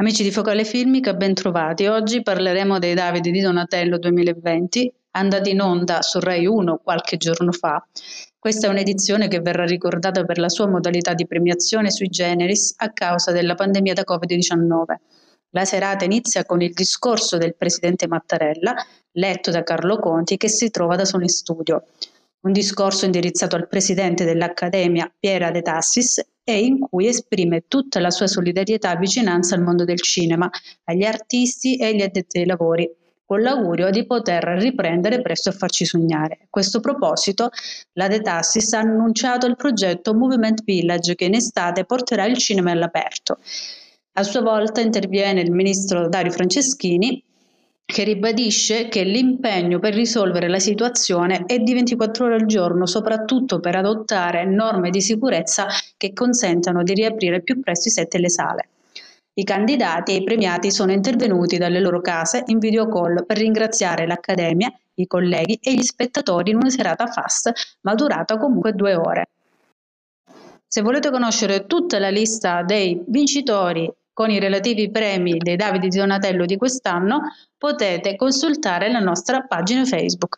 Amici di Focale Filmica, ben trovati. Oggi parleremo dei Davide di Donatello 2020, andati in onda su Rai 1 qualche giorno fa. Questa è un'edizione che verrà ricordata per la sua modalità di premiazione sui generis a causa della pandemia da Covid-19. La serata inizia con il discorso del presidente Mattarella, letto da Carlo Conti, che si trova da solo in studio. Un discorso indirizzato al presidente dell'Accademia, Piera De Tassis, e in cui esprime tutta la sua solidarietà e vicinanza al mondo del cinema, agli artisti e agli addetti ai lavori, con l'augurio di poter riprendere presto a farci sognare. A questo proposito, la De Tassis ha annunciato il progetto Movement Village che in estate porterà il cinema all'aperto. A sua volta interviene il ministro Dario Franceschini che ribadisce che l'impegno per risolvere la situazione è di 24 ore al giorno, soprattutto per adottare norme di sicurezza che consentano di riaprire più presto i set e le sale. I candidati e i premiati sono intervenuti dalle loro case in video call per ringraziare l'Accademia, i colleghi e gli spettatori in una serata fast, ma durata comunque due ore. Se volete conoscere tutta la lista dei vincitori con i relativi premi dei Davide di Donatello di quest'anno, potete consultare la nostra pagina Facebook.